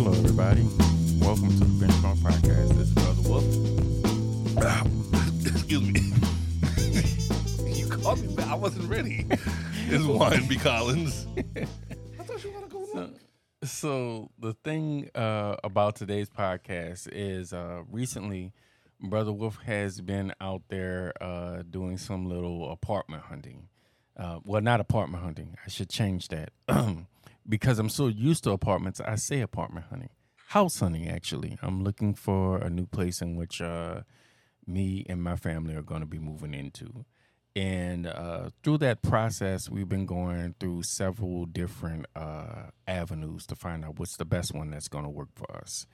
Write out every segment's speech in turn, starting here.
Hello, everybody. Welcome to the Benchmark Podcast. This is Brother Wolf. Excuse me. you called me back. I wasn't ready. It's Wine B. Collins. I thought you want to go So, so the thing uh, about today's podcast is uh, recently, Brother Wolf has been out there uh, doing some little apartment hunting. Uh, well, not apartment hunting. I should change that because I'm so used to apartments. I say apartment hunting, house hunting. Actually, I'm looking for a new place in which uh, me and my family are going to be moving into. And uh, through that process, we've been going through several different uh, avenues to find out what's the best one that's going to work for us.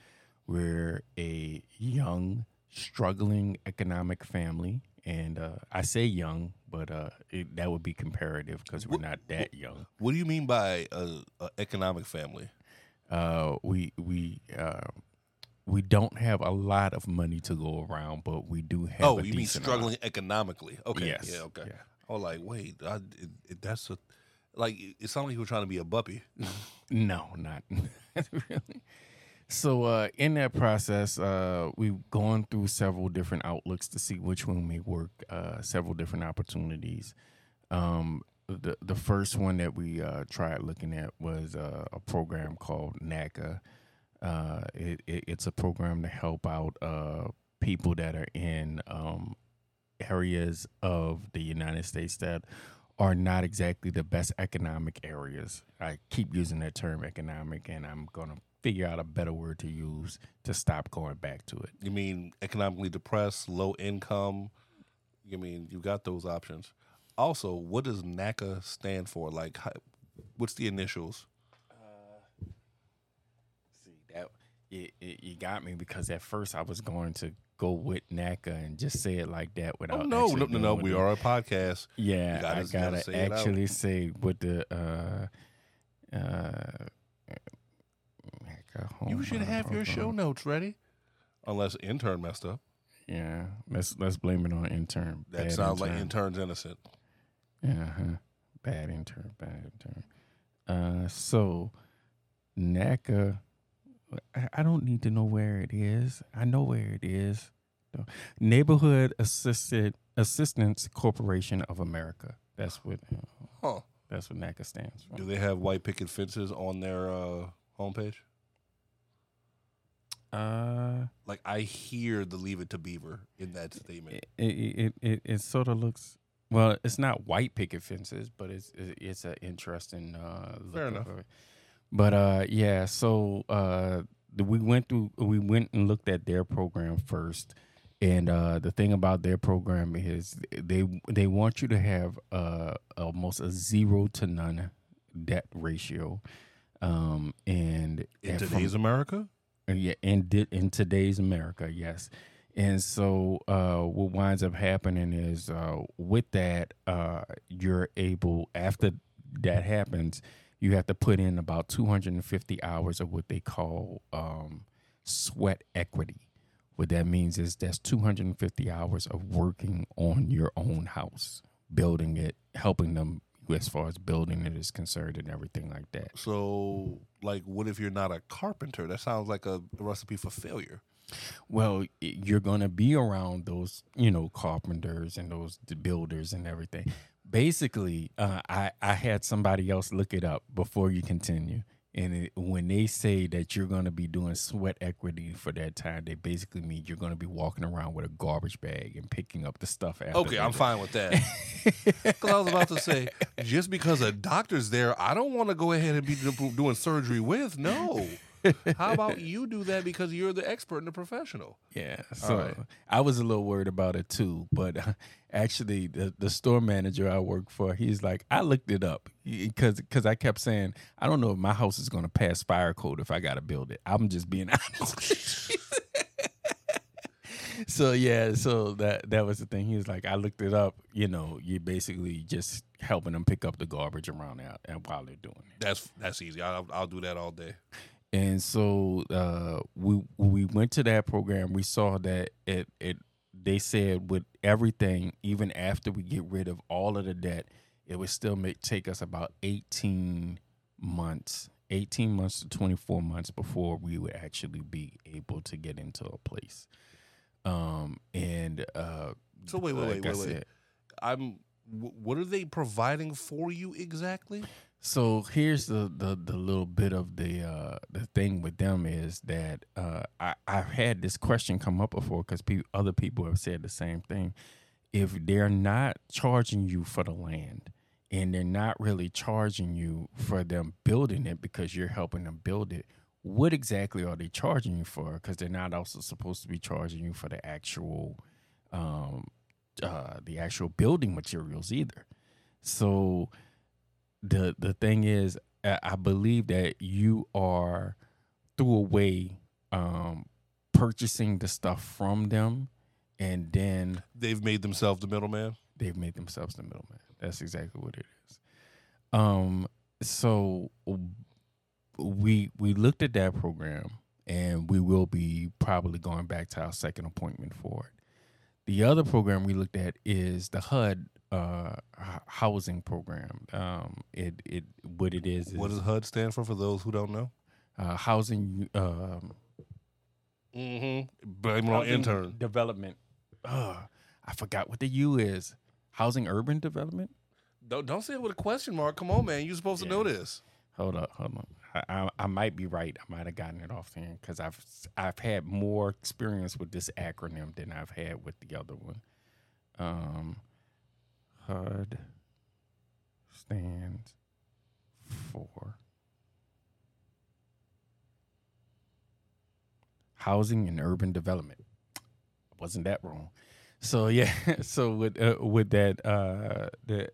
We're a young, struggling economic family. And uh, I say young, but uh, it, that would be comparative because we're not that young. What do you mean by a, a economic family? Uh, we we uh, we don't have a lot of money to go around, but we do have. oh, a you mean struggling amount. economically? Okay. Yes. Yeah. Okay. Yeah. Was like, wait, I, it, it, that's a like it sounded like you were trying to be a buppy. No, not really. So uh, in that process, uh, we've gone through several different outlooks to see which one may work. Uh, several different opportunities. Um, the the first one that we uh, tried looking at was uh, a program called NACA. Uh, it, it, it's a program to help out people that are in um, areas of the United States that are not exactly the best economic areas. I keep using that term economic, and I'm going to figure out a better word to use to stop going back to it. You mean economically depressed, low income? You mean you got those options? Also, what does NACA stand for? Like, how, what's the initials? See that it, it, you got me because at first I was going to go with NACA and just say it like that without. Oh no, no, no, no! We it- are a podcast. Yeah, gotta- I gotta gotta say actually say what the uh uh. NACA You should have your show program. notes ready, unless intern messed up. Yeah, let's let's blame it on intern. That Bad sounds like intern's innocent. Yeah, huh. bad intern, bad intern. Uh, so NACA, I, I don't need to know where it is. I know where it is. The Neighborhood Assisted Assistance Corporation of America. That's what uh, Huh? that's what NACA stands for. Do they have white picket fences on their uh, homepage? Uh, Like I hear the "Leave It to Beaver" in that statement. it it it, it, it sort of looks. Well, it's not white picket fences, but it's it- it's an interesting uh, look Fair enough. But uh, yeah, so uh, we went through, we went and looked at their program first, and uh, the thing about their program is they they want you to have uh, almost a zero to none debt ratio, um, and In and from- today's America, yeah, in in today's America, yes. And so, uh, what winds up happening is, uh, with that, uh, you're able after that happens, you have to put in about 250 hours of what they call um, sweat equity. What that means is that's 250 hours of working on your own house, building it, helping them as far as building it is concerned, and everything like that. so like, what if you're not a carpenter? That sounds like a recipe for failure. Well, you're going to be around those, you know, carpenters and those builders and everything. Basically, uh, I I had somebody else look it up before you continue. And it, when they say that you're going to be doing sweat equity for that time, they basically mean you're going to be walking around with a garbage bag and picking up the stuff after. Okay, I'm fine with that. Because I was about to say, just because a doctor's there, I don't want to go ahead and be doing surgery with. No. How about you do that because you're the expert and the professional? Yeah, so right. I was a little worried about it too. But actually, the, the store manager I work for, he's like, I looked it up because because I kept saying, I don't know if my house is going to pass fire code if I got to build it. I'm just being honest. so yeah, so that that was the thing. He was like, I looked it up. You know, you're basically just helping them pick up the garbage around there and while they're doing it. That's that's easy. I'll, I'll do that all day. And so uh, we we went to that program. We saw that it it they said with everything, even after we get rid of all of the debt, it would still make take us about eighteen months 18 months to 24 months before we would actually be able to get into a place. Um, and uh, So wait, wait, like wait, wait, wait. I'm. What are they providing for you exactly? So here's the, the the little bit of the uh, the thing with them is that uh, I I've had this question come up before because pe- other people have said the same thing. If they're not charging you for the land and they're not really charging you for them building it because you're helping them build it, what exactly are they charging you for? Because they're not also supposed to be charging you for the actual um, uh, the actual building materials either. So the the thing is, I believe that you are through a way um, purchasing the stuff from them, and then They've made themselves the middleman. they've made themselves the middleman. That's exactly what it is. Um, so we we looked at that program, and we will be probably going back to our second appointment for it. The other program we looked at is the HUD uh, housing program. Um, it it what it is is What does HUD stand for? For those who don't know. uh, housing um, Mm-hmm. Blame it on intern. development. Uh, I forgot what the U is. Housing urban development. Don't don't say it with a question mark. Come on, man. You're supposed to know this. Hold up, hold on. I, I, I might be right. I might have gotten it off there because I've I've had more experience with this acronym than I've had with the other one. Um, HUD stands for Housing and Urban Development. Wasn't that wrong? So yeah, so with uh, with that uh, the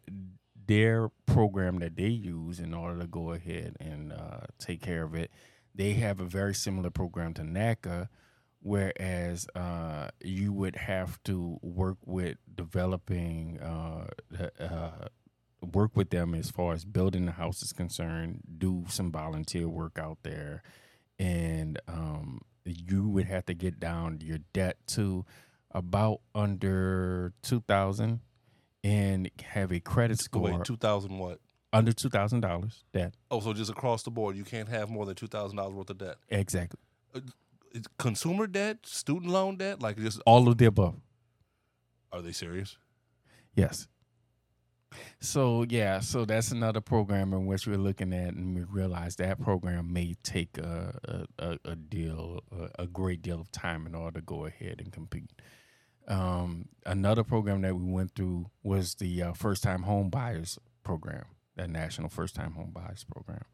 their program that they use in order to go ahead and uh, take care of it, they have a very similar program to NACA, whereas uh, you would have to work with developing, uh, uh, work with them as far as building the house is concerned, do some volunteer work out there, and um, you would have to get down your debt to about under two thousand and have a credit score Wait, two thousand what? under two thousand dollars. Debt Oh, so just across the board, you can't have more than two thousand dollars worth of debt. exactly. Consumer debt, student loan debt, like just All of the above. are they serious? Yes. So yeah, so that's another program in which we're looking at, and we realize that program may take a a, a, a deal, a, a great deal of time in order to go ahead and compete. Um, another program that we went through was the uh, first time home buyers program, that national first time home buyers program.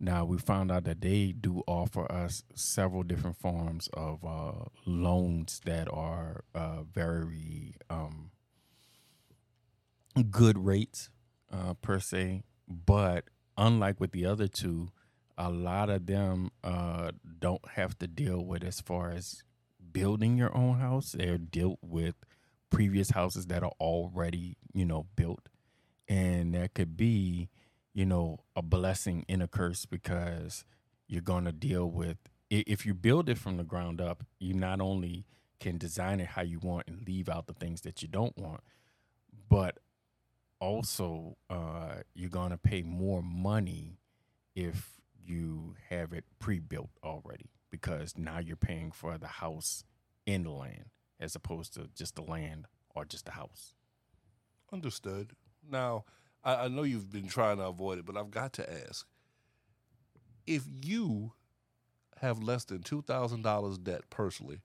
Now we found out that they do offer us several different forms of uh, loans that are uh, very um, good rates uh, per se, but unlike with the other two, a lot of them uh, don't have to deal with as far as building your own house. They're dealt with previous houses that are already you know built, and that could be you know a blessing and a curse because you're going to deal with if you build it from the ground up. You not only can design it how you want and leave out the things that you don't want, but also uh, you're going to pay more money if you have it pre-built already because now you're paying for the house and the land as opposed to just the land or just the house Understood. Now, I, I know you've been trying to avoid it, but I've got to ask: if you have less than two thousand dollars debt personally,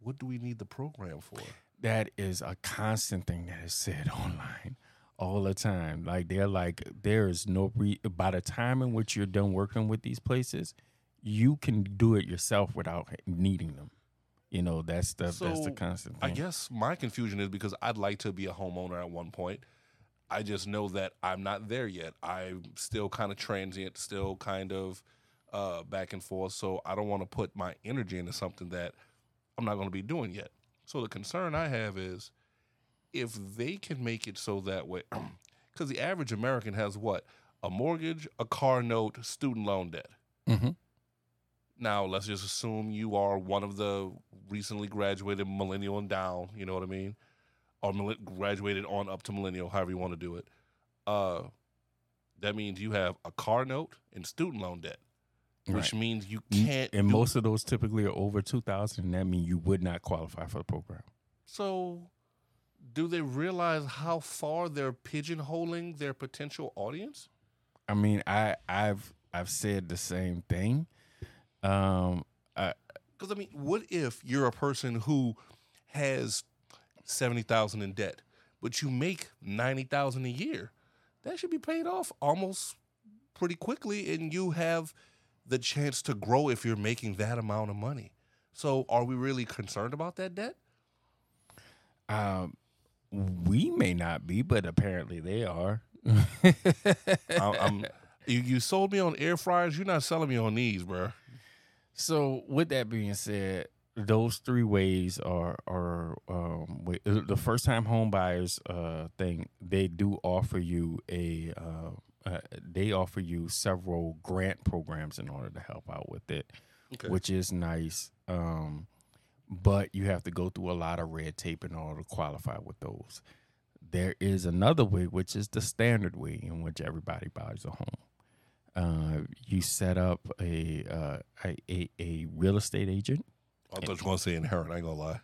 what do we need the program for? that is a constant thing that is said online all the time like they're like there is no re- by the time in which you're done working with these places you can do it yourself without needing them you know that's the that's the So, constant I guess my confusion is because I'd like to be a homeowner at one point. I just know that I'm not there yet. I'm still kind of transient, still kind of uh, back and forth. So I don't want to put my energy into something that I'm not going to be doing yet. So the concern I have is if they can make it so that way, because the average American has what? A mortgage, a car note, student loan debt. Mhm. Now, let's just assume you are one of the recently graduated millennial and down, you know what I mean? Or graduated on up to millennial, however you want to do it. Uh, That means you have a car note and student loan debt, which Right. means you can't. and most of those typically are over two thousand, and that means you would not qualify for the program. So, do they realize how far they're pigeonholing their potential audience? I mean, I I've I've said the same thing. Um, I, Because I mean, what if you're a person who has seventy thousand in debt, but you make ninety thousand a year? That should be paid off almost pretty quickly, and you have the chance to grow if you're making that amount of money. So, are we really concerned about that debt? um, we may not be, but apparently they are. I'm, I'm, you, you sold me on air fryers. You're not selling me on these, bro. So, with that being said, those three ways are are um, the first time home buyers uh, thing. They do offer you a uh, uh, they offer you several grant programs in order to help out with it, Okay. which is nice. Um, but you have to go through a lot of red tape in order to qualify with those. There is another way, which is the standard way in which everybody buys a home. Uh, you set up a, uh, a, a a real estate agent, I thought you were going to say inherent. I ain't going to lie.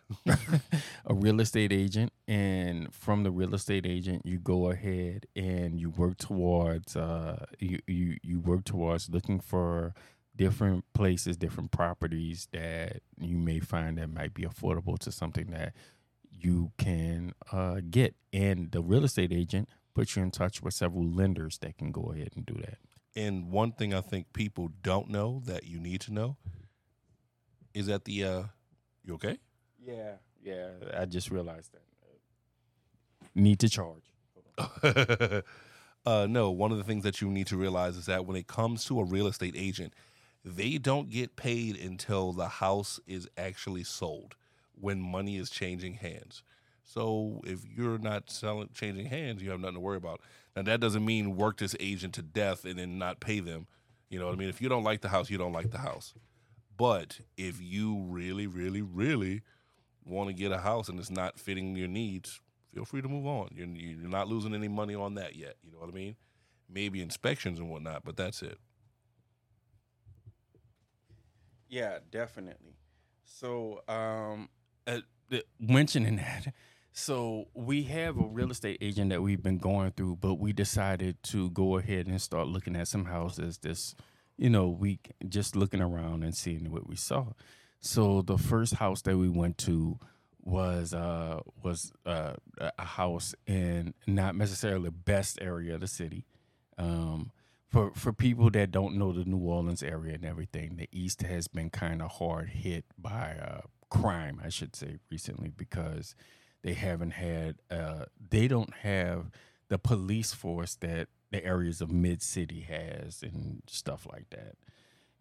a real estate agent, and from the real estate agent, you go ahead and you work towards uh, you, you you work towards looking for different places, different properties that you may find that might be affordable to something that you can uh, get, and the real estate agent puts you in touch with several lenders that can go ahead and do that. And one thing I think people don't know that you need to know is that the uh you okay? Yeah, yeah. I just realized that. Need to charge. uh no, one of the things that you need to realize is that when it comes to a real estate agent, they don't get paid until the house is actually sold when money is changing hands. So if you're not selling changing hands, you have nothing to worry about. Now that doesn't mean work this agent to death and then not pay them. You know what I mean? If you don't like the house, you don't like the house. But if you really, really, really want to get a house and it's not fitting your needs, feel free to move on. You're, you're not losing any money on that yet. You know what I mean? Maybe inspections and whatnot, but that's it. Yeah, definitely. So, um, uh, the- mentioning that, so we have a real estate agent that we've been going through, but we decided to go ahead and start looking at some houses. This, you know, we just looking around and seeing what we saw. So the first house that we went to was uh was uh a house in not necessarily the best area of the city. Um, for for people that don't know the New Orleans area and everything, the East has been kind of hard hit by uh, crime, I should say, recently because they haven't had uh, they don't have the police force that the areas of mid city has and stuff like that.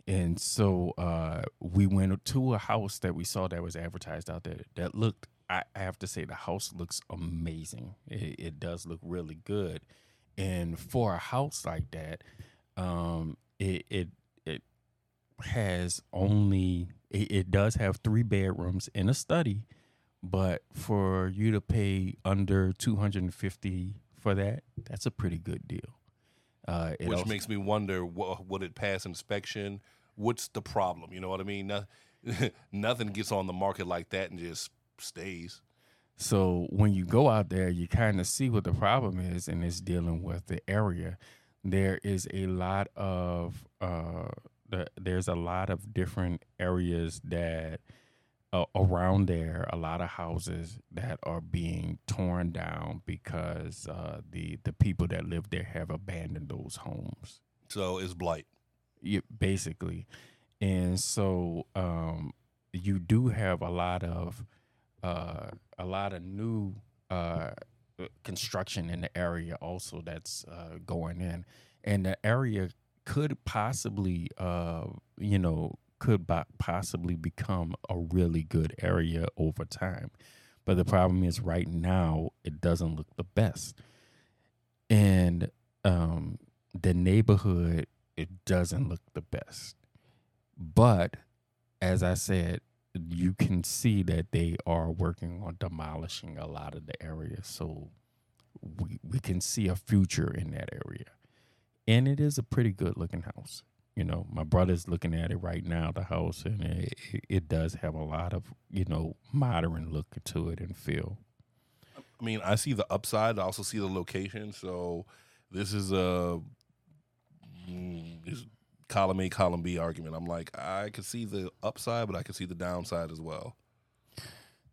And so uh, we went to a house that we saw that was advertised out there that looked. I have to say the house looks amazing. It, it does look really good, and for a house like that, um, it it it has only it, it does have three bedrooms and a study, but for you to pay under two hundred and fifty for that, that's a pretty good deal. Uh, it Which also- makes me wonder what, would it pass inspection? What's the problem? You know what I mean? No, nothing gets on the market like that and just stays. So when you go out there, you kind of see what the problem is, and it's dealing with the area. There is a lot of uh, the, there's a lot of different areas that uh, around there, a lot of houses that are being torn down because uh, the the people that live there have abandoned those homes So it's blight. yeah, basically. And so um, you do have a lot of uh, a lot of new uh, construction in the area also that's uh, going in, and the area could possibly, uh, you know, could possibly become a really good area over time. But the problem is, right now, it doesn't look the best, and um, the neighborhood it doesn't look the best. But as I said, you can see that they are working on demolishing a lot of the area. So we, we can see a future in that area. and it is a pretty good looking house. You know, my brother's looking at it right now, the house, and it, it, it does have a lot of you know modern look to it and feel. I mean, I see the upside. I also see the location. So this is a mm, this column A, column B argument. I'm like, I can see the upside, but I can see the downside as well.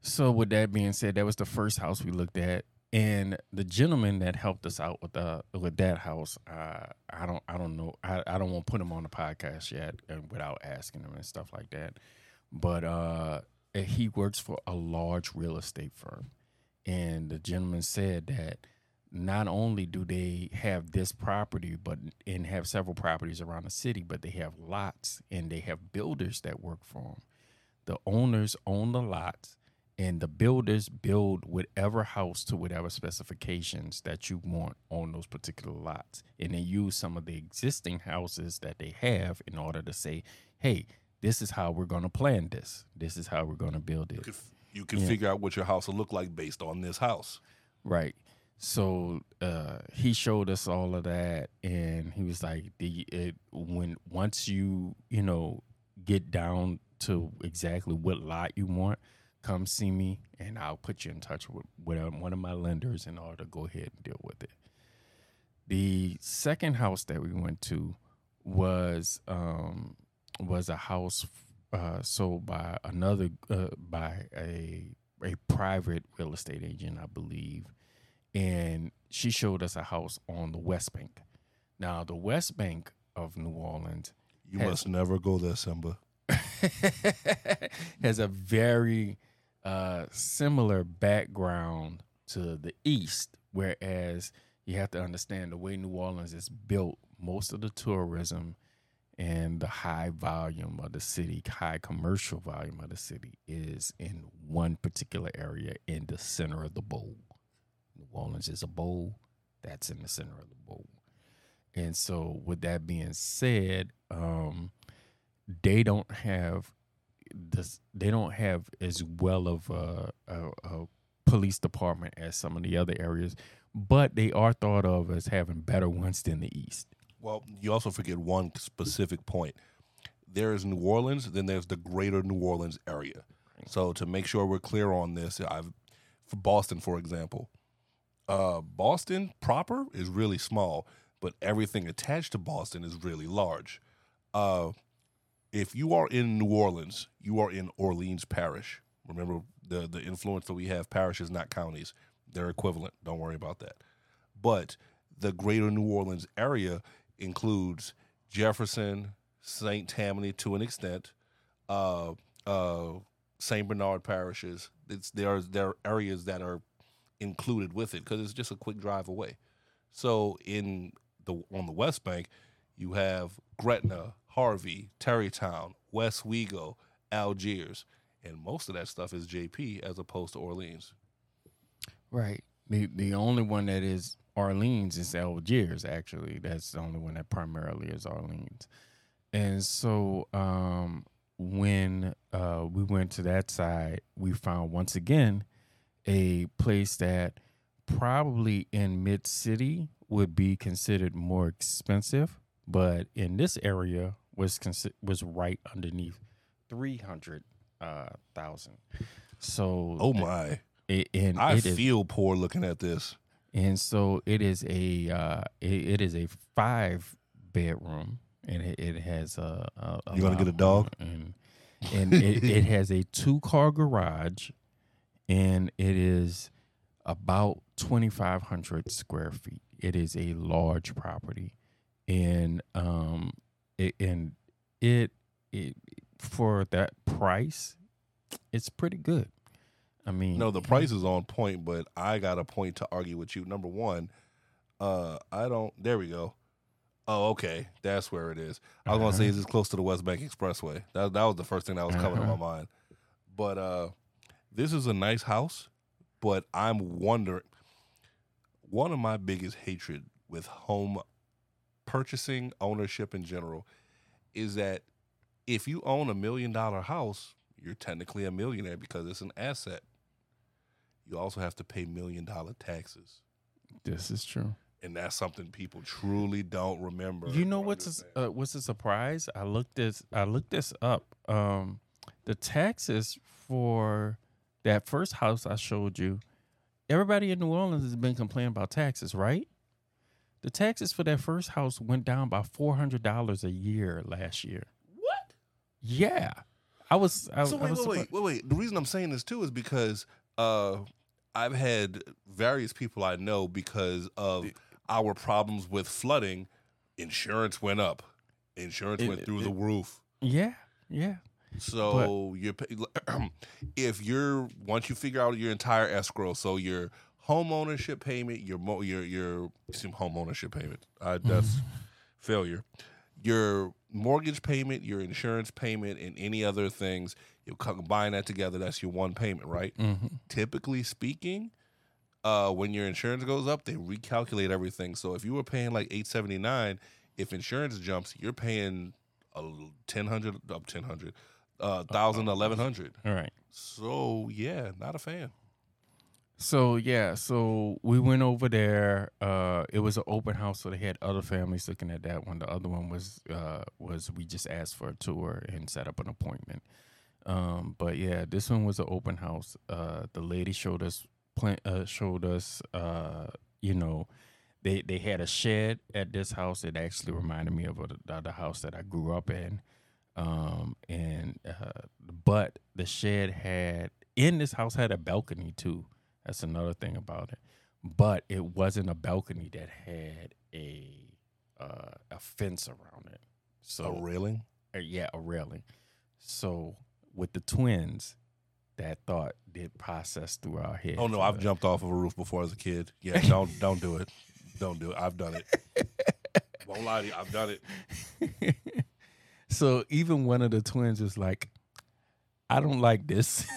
So with that being said, that was the first house we looked at, and the gentleman that helped us out with the with that house, uh, I don't I don't know I, I don't want to put him on the podcast yet uh, without asking him and stuff like that, but uh, he works for a large real estate firm, and the gentleman said that not only do they have this property but and have several properties around the city but they have lots and they have builders that work for them the owners own the lots and the builders build whatever house to whatever specifications that you want on those particular lots and they use some of the existing houses that they have in order to say hey this is how we're going to plan this this is how we're going to build it You can, you can Yeah. figure out what your house will look like based on this house. Right. So uh, he showed us all of that, and he was like, "The it, when once you you know get down to exactly what lot you want, come see me, and I'll put you in touch with, with uh, one of my lenders in order to go ahead and deal with it." The second house that we went to was um, was a house uh, sold by another uh, by a a private real estate agent, I believe, and she showed us a house on the West Bank. Now, the West Bank of New Orleans You Has- must never go there, Simba. has a very uh, similar background to the East, whereas you have to understand the way New Orleans is built, most of the tourism and the high volume of the city, high commercial volume of the city is in one particular area in the center of the bowl. New Orleans is a bowl that's in the center of the bowl. And so, with that being said, um, they don't have this. They don't have as well of a, a, a police department as some of the other areas, but they are thought of as having better ones than the East. Well, you also forget one specific point. There is New Orleans, then there's the greater New Orleans area. So to make sure we're clear on this, I've for Boston, for example, uh, Boston proper is really small, but everything attached to Boston is really large. Uh, if you are in New Orleans, you are in Orleans Parish. Remember the the influence that we have parishes, not counties. They're equivalent. Don't worry about that. But the greater New Orleans area includes Jefferson, St. Tammany to an extent, uh, uh, St. Bernard parishes. It's there are there are areas that are included with it because it's just a quick drive away. So in the on the West Bank, you have Gretna, Harvey, Terrytown, Westwego, Algiers, and most of that stuff is JP as opposed to Orleans. Right. The the only one that is Orleans is Algiers. Actually, that's the only one that primarily is Orleans. And so, um, when uh, we went to that side, we found once again a place that probably in mid city would be considered more expensive, but in this area was consi- was right underneath three hundred uh, thousand. So Oh my! it, and I it is- feel poor looking at this. and so it is a uh, it, it is a five bedroom, and it, it has a. a, a You gonna get a dog? And and it, it has a two car garage, and it is about twenty five hundred square feet. It is a large property, and um, it, and it it for that price, it's pretty good. I mean, No, the price is on point, but I got a point to argue with you. Number one, uh, I don't. There we go. Oh, okay, that's where it is. I was gonna say, Uh-huh. is this close to the West Bank Expressway? That that was the first thing that was coming to Uh-huh. my mind. But uh, this is a nice house, but I'm wondering. One of my biggest hatred with home purchasing, ownership in general, is that if you own a million dollar house, you're technically a millionaire because it's an asset. You also have to pay million dollar taxes. this is true. and that's something people truly don't remember. You know what's a, uh, what's a surprise? I looked this I looked this up. Um, the taxes for that first house I showed you, everybody in New Orleans has been complaining about taxes, right? The taxes for that first house went down by four hundred dollars a year last year. what? Yeah, I was. I, So I wait, was wait, wait, wait, wait. The reason I'm saying this too is because uh, I've had various people I know because of our problems with flooding. Insurance went up. Insurance It- went through it- the roof. Yeah, yeah. So you're if you're once you figure out your entire escrow, so your home ownership payment, your mo- your your home ownership payment, uh, that's failure. Your mortgage payment, your insurance payment, and any other things, you combine that together. That's your one payment, right? hmm Typically speaking, uh, when your insurance goes up, they recalculate everything. So if you were paying like eight seventy nine, if insurance jumps, you're paying a ten hundred up ten hundred, uh, thousand eleven hundred. All right. So yeah, not a fan. So yeah, so we went over there. Uh, it was an open house, so they had other families looking at that one. The other one was uh, was we just asked for a tour and set up an appointment. Um, but yeah, this one was an open house. Uh, the lady showed us plant, uh, showed us, uh, you know, they they had a shed at this house. It actually reminded me of a, the house that I grew up in. Um, and uh, but the shed had in this house had a balcony too. That's another thing about it. But it wasn't a balcony that had a uh, a fence around it. So a railing. uh, yeah, a railing. So with the twins, that thought did process through our head. Oh no, I've jumped off of a roof before as a kid. Yeah, don't don't do it. Don't do it. I've done it. Won't lie to you. I've done it. so even one of the twins was like, I don't like this.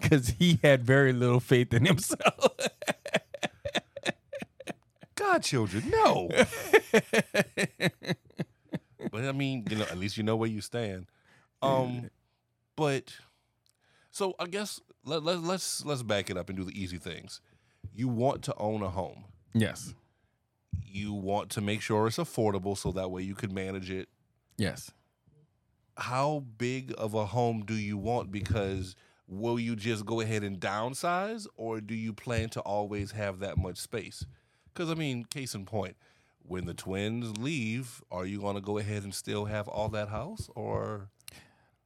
Because he had very little faith in himself. God, children, no. but I mean, you know, at least you know where you stand. Um, but so I guess let, let let's let's back it up and do the easy things. You want to own a home. yes. You want to make sure it's affordable, so that way you can manage it. Yes. How big of a home do you want? Because will you just go ahead and downsize, or do you plan to always have that much space? Because I mean, case in point, when the twins leave, are you going to go ahead and still have all that house, or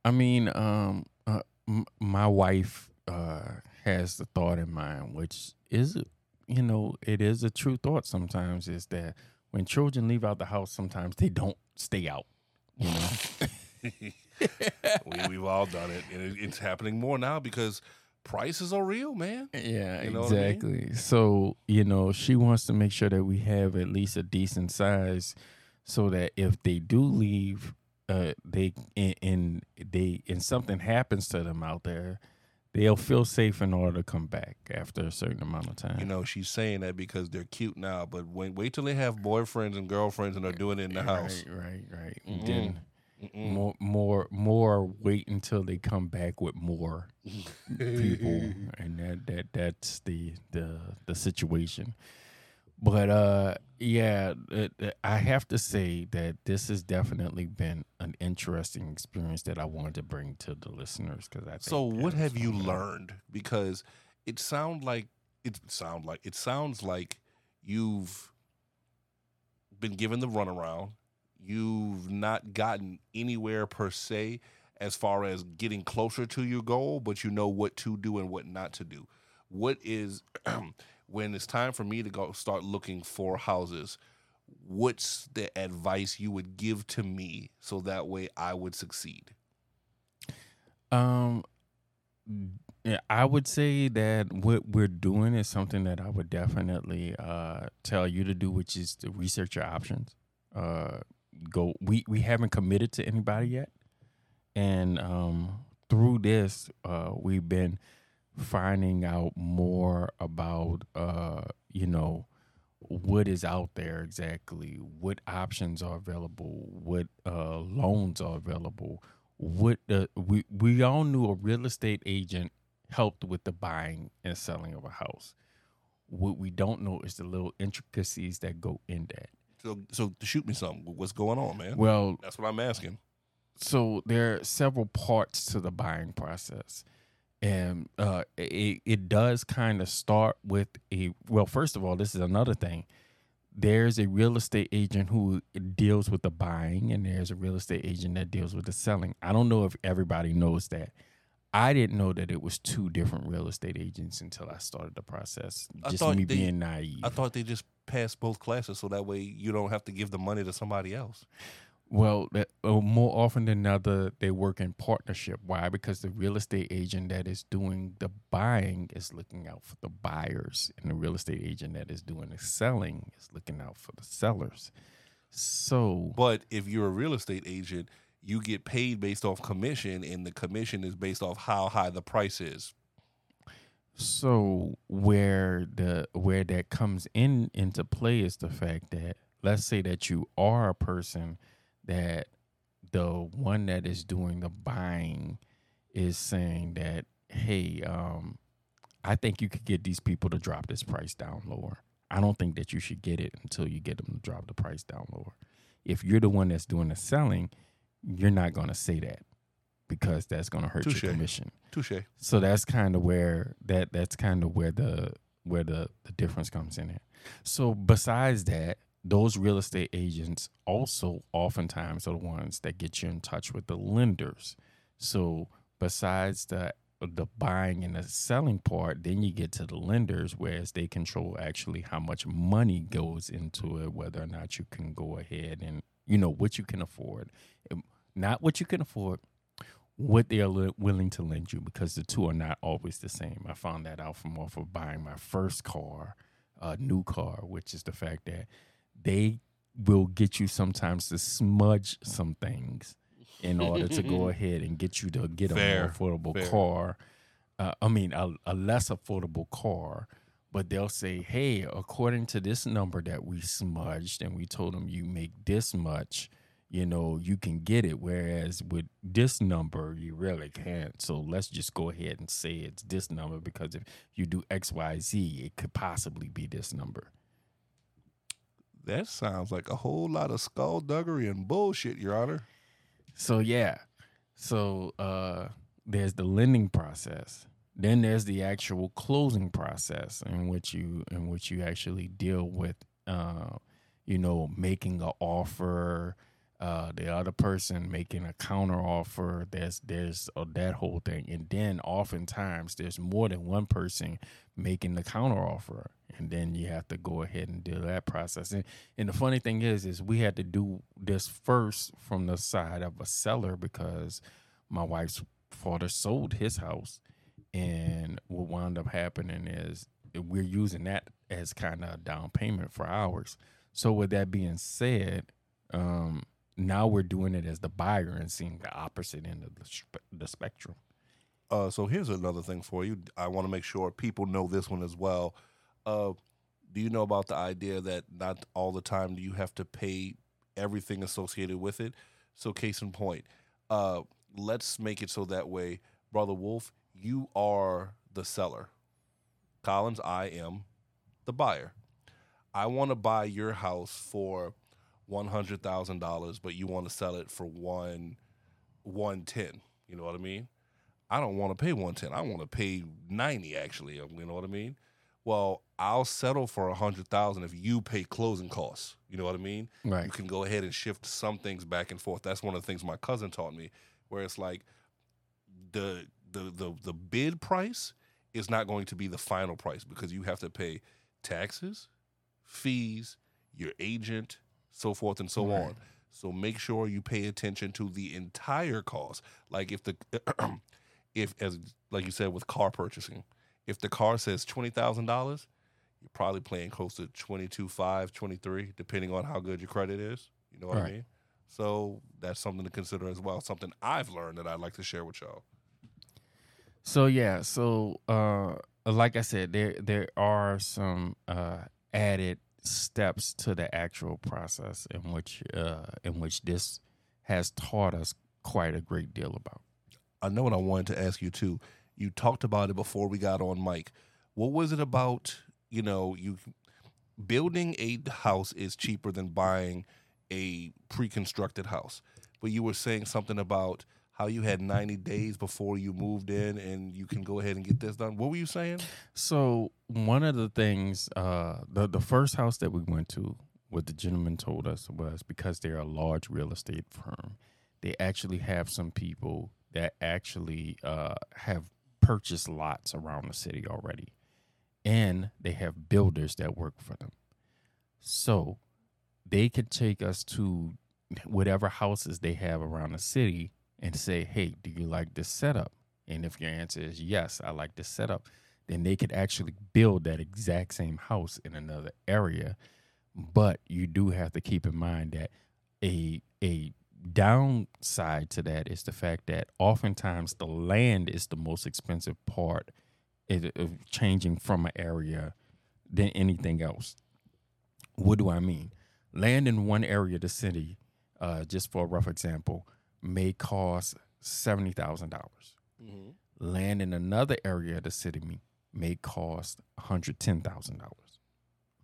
I mean, um, uh, m- my wife uh, has the thought in mind, which is, you know, it is a true thought. Sometimes is that when children leave out the house, sometimes they don't stay out. You know, we, we've all done it, and it, it's happening more now because prices are real, man. yeah, You know what I mean? exactly. So you know, she wants to make sure that we have at least a decent size, so that if they do leave, uh, they and, and they and something happens to them out there, they'll feel safe in order to come back after a certain amount of time. You know, she's saying that because they're cute now, but when, wait till they have boyfriends and girlfriends and are doing it in the house. Right, right, right. Mm-mm. then Mm-mm. more, more, more. Wait until they come back with more people, and that that that's the the the situation. But uh, yeah, it, it- I have to say that this has definitely been an interesting experience that I wanted to bring to the listeners because I. Think So what have you learned? Because it sound like it sound like it sounds like you've been given the runaround. You've not gotten anywhere per se as far as getting closer to your goal, but you know what to do and what not to do. What is when it's time for me to go start looking for houses? What's the advice you would give to me so that way I would succeed? Um, yeah, I would say that what we're doing is something that I would definitely uh, tell you to do, which is to research your options. Uh, go. We we haven't committed to anybody yet, and um, through this, uh, we've been finding out more about uh, you know what is out there exactly, what options are available, what uh, loans are available what the we we all knew a real estate agent helped with the buying and selling of a house. What we don't know is the little intricacies that go in that. So, so shoot me something. What's going on, man? Well, That's what I'm asking. so there are several parts to the buying process and uh, it, it does kind of start with a well first of all this is another thing there's a real estate agent who deals with the buying and there's a real estate agent that deals with the selling i don't know if everybody knows that i didn't know that it was two different real estate agents until i started the process just me they- being naive I thought they just passed both classes so that way you don't have to give the money to somebody else. Well, that, uh, more often than other, they work in partnership. Why? Because the real estate agent that is doing the buying is looking out for the buyers, and the real estate agent that is doing the selling is looking out for the sellers. So, But if you're a real estate agent, you get paid based off commission, and the commission is based off how high the price is. So where the where that comes in into play is the fact that let's say that you are a person that the one that is doing the buying is saying that hey um i think you could get these people to drop this price down lower. I don't think that you should get it until you get them to drop the price down lower. If you're the one that's doing the selling you're not going to say that because that's going to hurt Touche. your commission Touche. so that's kind of where that that's kind of where the where the the difference comes in. Here. So besides that, those real estate agents also oftentimes are the ones that get you in touch with the lenders. So besides the the buying and the selling part, then you get to the lenders, whereas they control actually how much money goes into it, whether or not you can go ahead and you know what you can afford, not what you can afford, what they are li- willing to lend you because the two are not always the same. I found that out from off of buying my first car, a new car, which is the fact that they will get you sometimes to smudge some things in order to go ahead and get you to get a Fair, more affordable fair. car. Uh, I mean, a, a less affordable car. But they'll say, hey, according to this number that we smudged and we told them you make this much, you know, you can get it. Whereas with this number, you really can't. So let's just go ahead and say it's this number because if you do X, Y, Z, it could possibly be this number. That sounds like a whole lot of skullduggery and bullshit, Your Honor. So yeah. So uh there's the lending process. Then there's the actual closing process in which you in which you actually deal with uh you know making an offer uh the other person making a counter offer there's there's uh, that whole thing. And then oftentimes there's more than one person making the counter offer and then you have to go ahead and do that process. And, and the funny thing is is we had to do this first from the side of a seller because my wife's father sold his house. And what wound up happening is we're using that as kind of a down payment for ours. So with that being said um now we're doing it as the buyer and seeing the opposite end of the, the spectrum Uh, so here's another thing for you. I want to make sure people know this one as well. Uh, do you know about the idea that not all the time do you have to pay everything associated with it? So, case in point, uh, let's make it so that way, Brother Wolf, you are the seller. Collins, I am the buyer. I want to buy your house for one hundred thousand dollars, but you want to sell it for one one ten. You know what I mean? I don't want to pay 110. I want to pay 90 actually, um, you know what I mean? Well, I'll settle for a 100,000 if you pay closing costs. You know what I mean? right You can go ahead and shift some things back and forth. That's one of the things my cousin taught me where it's like the the the the bid price is not going to be the final price because you have to pay taxes, fees, your agent, so forth and so Right. on. So make sure you pay attention to the entire cost. Like if the if as like you said with car purchasing, if the car says twenty thousand dollars, you're probably paying close to 22, 5, 23, depending on how good your credit is. You know what I mean? So that's something to consider as well. Something I've learned that I'd like to share with y'all. So yeah, so uh like I said, there there are some uh added steps to the actual process in which uh in which this has taught us quite a great deal about. I know what I wanted to ask you too. You talked about it before we got on mic. What was it about, you know, you building a house is cheaper than buying a pre-constructed house. But you were saying something about how you had 90 days before you moved in and you can go ahead and get this done. What were you saying? So one of the things, uh, the the first house that we went to, what the gentleman told us was because they're a large real estate firm, they actually have some people that actually uh, have purchased lots around the city already, and they have builders that work for them. So they could take us to whatever houses they have around the city and say, "Hey, do you like this setup?" And if your answer is yes, I like this setup, then they could actually build that exact same house in another area. But you do have to keep in mind that a a downside to that is the fact that oftentimes the land is the most expensive part of changing from an area than anything else. What do I mean? Land in one area of the city, uh, just for a rough example, may cost seventy thousand dollars. Mm-hmm. Land in another area of the city may, may cost one hundred ten thousand dollars.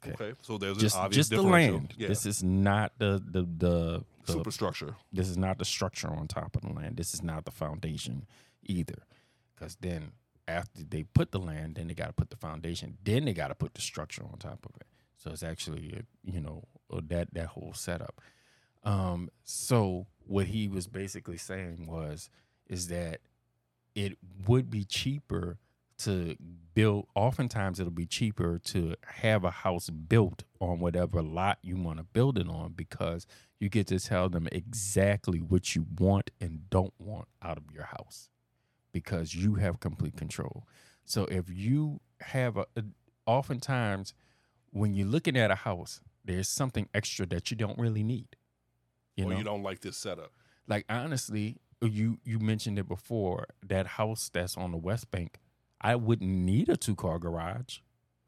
Okay. so there's Just an obvious just the land. Yeah. This is not the the the, the superstructure. this is not the structure on top of the land. This is not the foundation either. Because then after they put the land, then they got to put the foundation. Then they got to put the structure on top of it. So it's actually, uh, you know, uh, that that whole setup. Um, so what he was basically saying was, is that it would be cheaper to build. Oftentimes, it'll be cheaper to have a house built on whatever lot you want to build it on because you get to tell them exactly what you want and don't want out of your house because you have complete control. So if you have a, a- oftentimes when you're looking at a house, there's something extra that you don't really need. You or know, you don't like this setup. like honestly, you you mentioned it before. That house that's on the West Bank, I wouldn't need a two car garage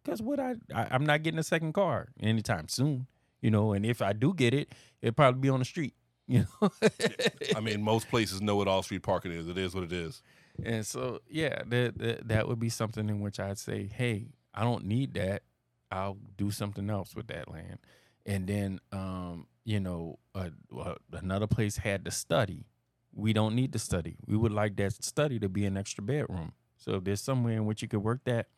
because what I, I I'm not getting a second car anytime soon. You know, and if I do get it, it'd probably be on the street. You know, I mean, most places know what all street parking is. It is what it is. And so, yeah, that, that that would be something in which I'd say, hey, I don't need that. I'll do something else with that land. And then, um, you know, uh, uh, another place had to study. We don't need to study. We would like that study to be an extra bedroom. So if there's somewhere in which you could work that,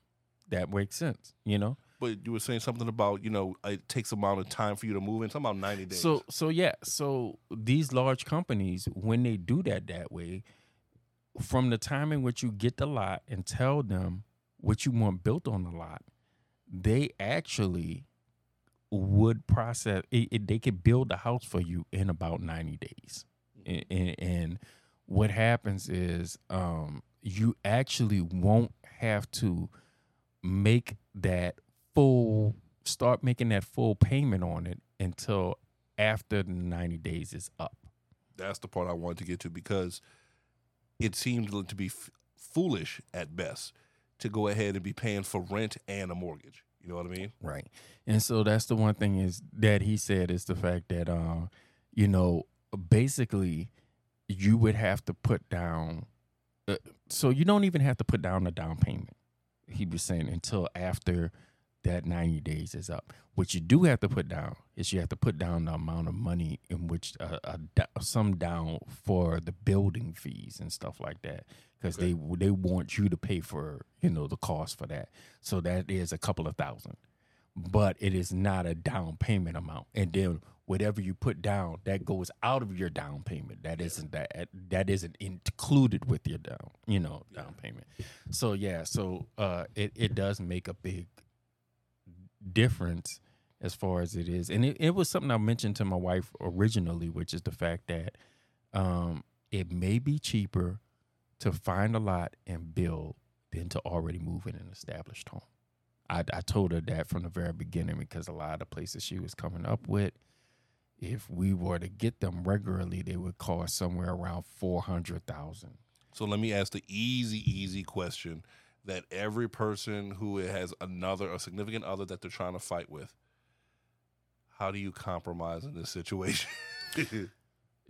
that makes sense. You know. But you were saying something about you know it takes a amount of time for you to move in. Something about ninety days. So so yeah, so these large companies when they do that that way, from the time in which you get the lot and tell them what you want built on the lot, they actually would process it, it- they could build a house for you in about 90 days. And, and, and what happens is um, you actually won't have to make that full start making that full payment on it until after the 90 days is up. that's the part I wanted to get to because it seemed to be f- foolish at best to go ahead and be paying for rent and a mortgage. You know what I mean? Right. And so that's the one thing is that he said is the fact that uh, you know, basically you would have to put down uh, so you don't even have to put down a down payment. He was saying until after that 90 days is up. What you do have to put down is you have to put down the amount of money in which uh, a, da- some down for the building fees and stuff like that because Okay. they they want you to pay for you know the cost for that. So that is a couple of thousand, but it is not a down payment amount. And then whatever you put down, that goes out of your down payment. That isn't that that isn't included with your down you know down payment. So yeah, so uh, it it does make a big difference as far as it is, and it, it was something I mentioned to my wife originally, which is the fact that um, it may be cheaper to find a lot and build than to already move in an established home. I, I told her that from the very beginning because a lot of the places she was coming up with, if we were to get them regularly, they would cost somewhere around four hundred thousand. So let me ask the easy, easy question that every person who has another, a significant other that they're trying to fight with, how do you compromise in this situation?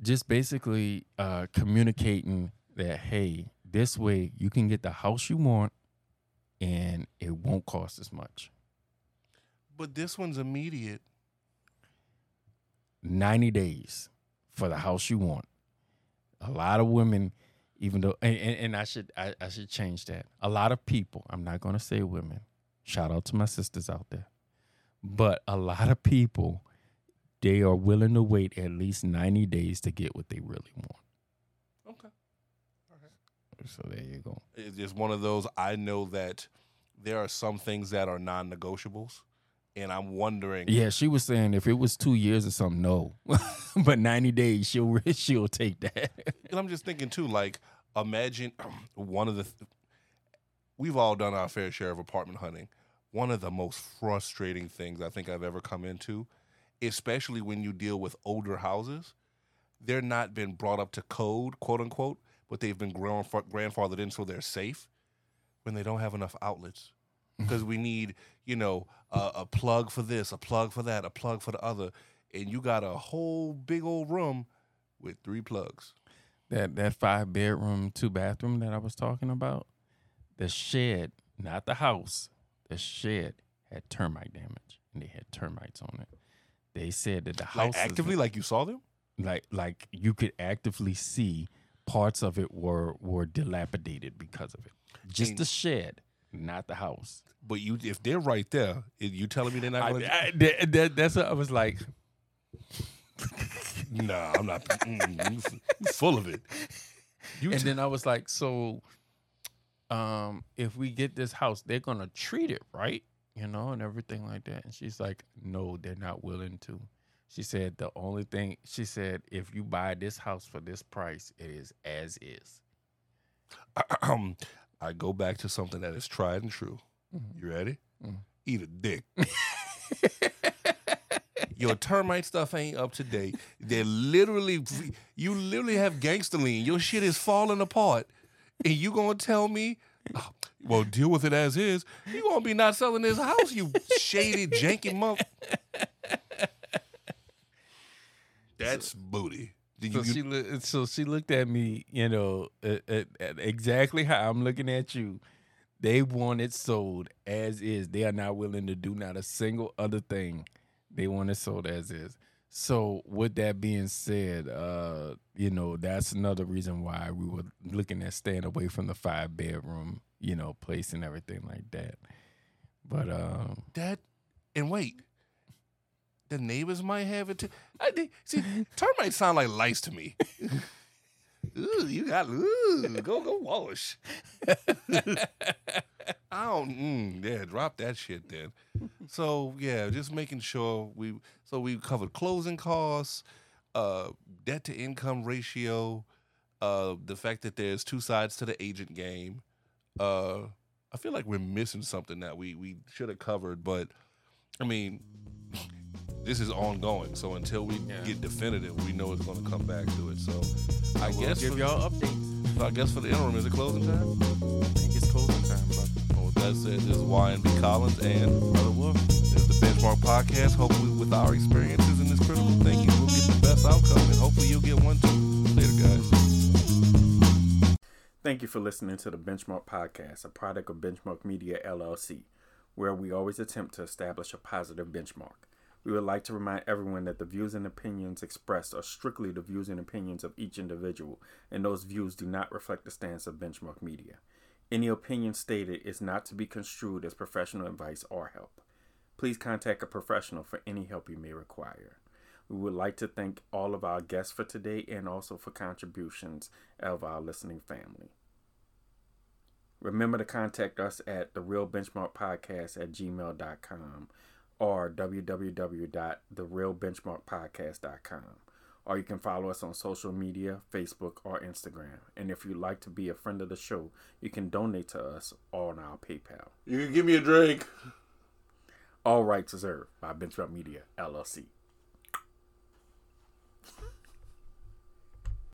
just basically uh, communicating that hey, this way you can get the house you want, and it won't cost as much. But this one's immediate. 90 days for the house you want. A lot of women, even though, and, and, and I should I, I should change that. A lot of people, I'm not going to say women. Shout out to my sisters out there. But a lot of people, they are willing to wait at least 90 days to get what they really want. Okay. okay. So there you go. It's just one of those. I know that there are some things that are non negotiables. And I'm wondering. Yeah, she was saying if it was two years or something, no. but 90 days, she'll she'll take that. And I'm just thinking too, like, imagine one of the. Th- we've all done our fair share of apartment hunting. One of the most frustrating things I think I've ever come into, especially when you deal with older houses, they're not been brought up to code, quote unquote, but they've been grand- grandfathered in so they're safe when they don't have enough outlets. Because we need, you know, a, a plug for this, a plug for that, a plug for the other. And you got a whole big old room with three plugs. that that five bedroom, two bathroom that I was talking about, the shed, not the house, the shed had termite damage and they had termites on it. They said that the house Like actively, like you saw them? like like you could actively see parts of it were were dilapidated because of it. Just And- the shed, not the house. But you, if they're right there, you telling me they're not I, going to? I- that- that- that's what I was like. Nah, I'm not. Mm, you, you full of it. You and t- then I was like, so um if we get this house, they're gonna treat it right, you know, and everything like that. And she's like, No, they're not willing to. She said the only thing she said, if you buy this house for this price, it is as is. I go back to something that is tried and true. Mhm. You ready? Mhm. Eat a dick. Your termite stuff ain't up to date. They're literally, you literally have gangster lean. Your shit is falling apart, and you gonna tell me, "Oh, well, deal with it as is. You gonna be not selling this house, you shady, janky month. That's booty. So you- she loo- so she looked at me, you know, at, at, at exactly how I'm looking at you. They want it sold as is. They are not willing to do not a single other thing. They want it sold as is. So with that being said, uh, you know, that's another reason why we were looking at staying away from the five bedroom, you know, place and everything like that. But um that and wait the neighbors might have it too. I, they, see termites sound like lice to me. Ooh you got ooh go go wash. I don't mm, yeah drop that shit then. So yeah just making sure we so we covered closing costs uh debt to income ratio uh the fact that there's two sides to the agent game. Uh I feel like we're missing something that we we should have covered, but I mean, this is ongoing. So until we Yeah. get definitive, we know it's going to come back to it. So I we'll guess give for, y'all updates. so I guess for the interim, is it closing time? I think it's closing time, brother. Well, with oh, that said, this is YNB Collins and Brother Wolf. this is the Benchmark Podcast. Hopefully, with our experiences in this critical thinking, we'll get the best outcome, and hopefully, you'll get one too. Later, guys. Thank you for listening to the Benchmark Podcast, a product of Benchmark Media LLC, where we always attempt to establish a positive benchmark. We would like to remind everyone that the views and opinions expressed are strictly the views and opinions of each individual, and those views do not reflect the stance of Benchmark Media. Any opinion stated is not to be construed as professional advice or help. Please contact a professional for any help you may require. We would like to thank all of our guests for today and also for contributions of our listening family. Remember to contact us at the real benchmark podcast at gmail.com or www.therealbenchmarkpodcast.com. Or you can follow us on social media, Facebook or Instagram. And if you'd like to be a friend of the show, you can donate to us on our PayPal. You can give me a drink. All rights reserved by Benchmark Media, LLC.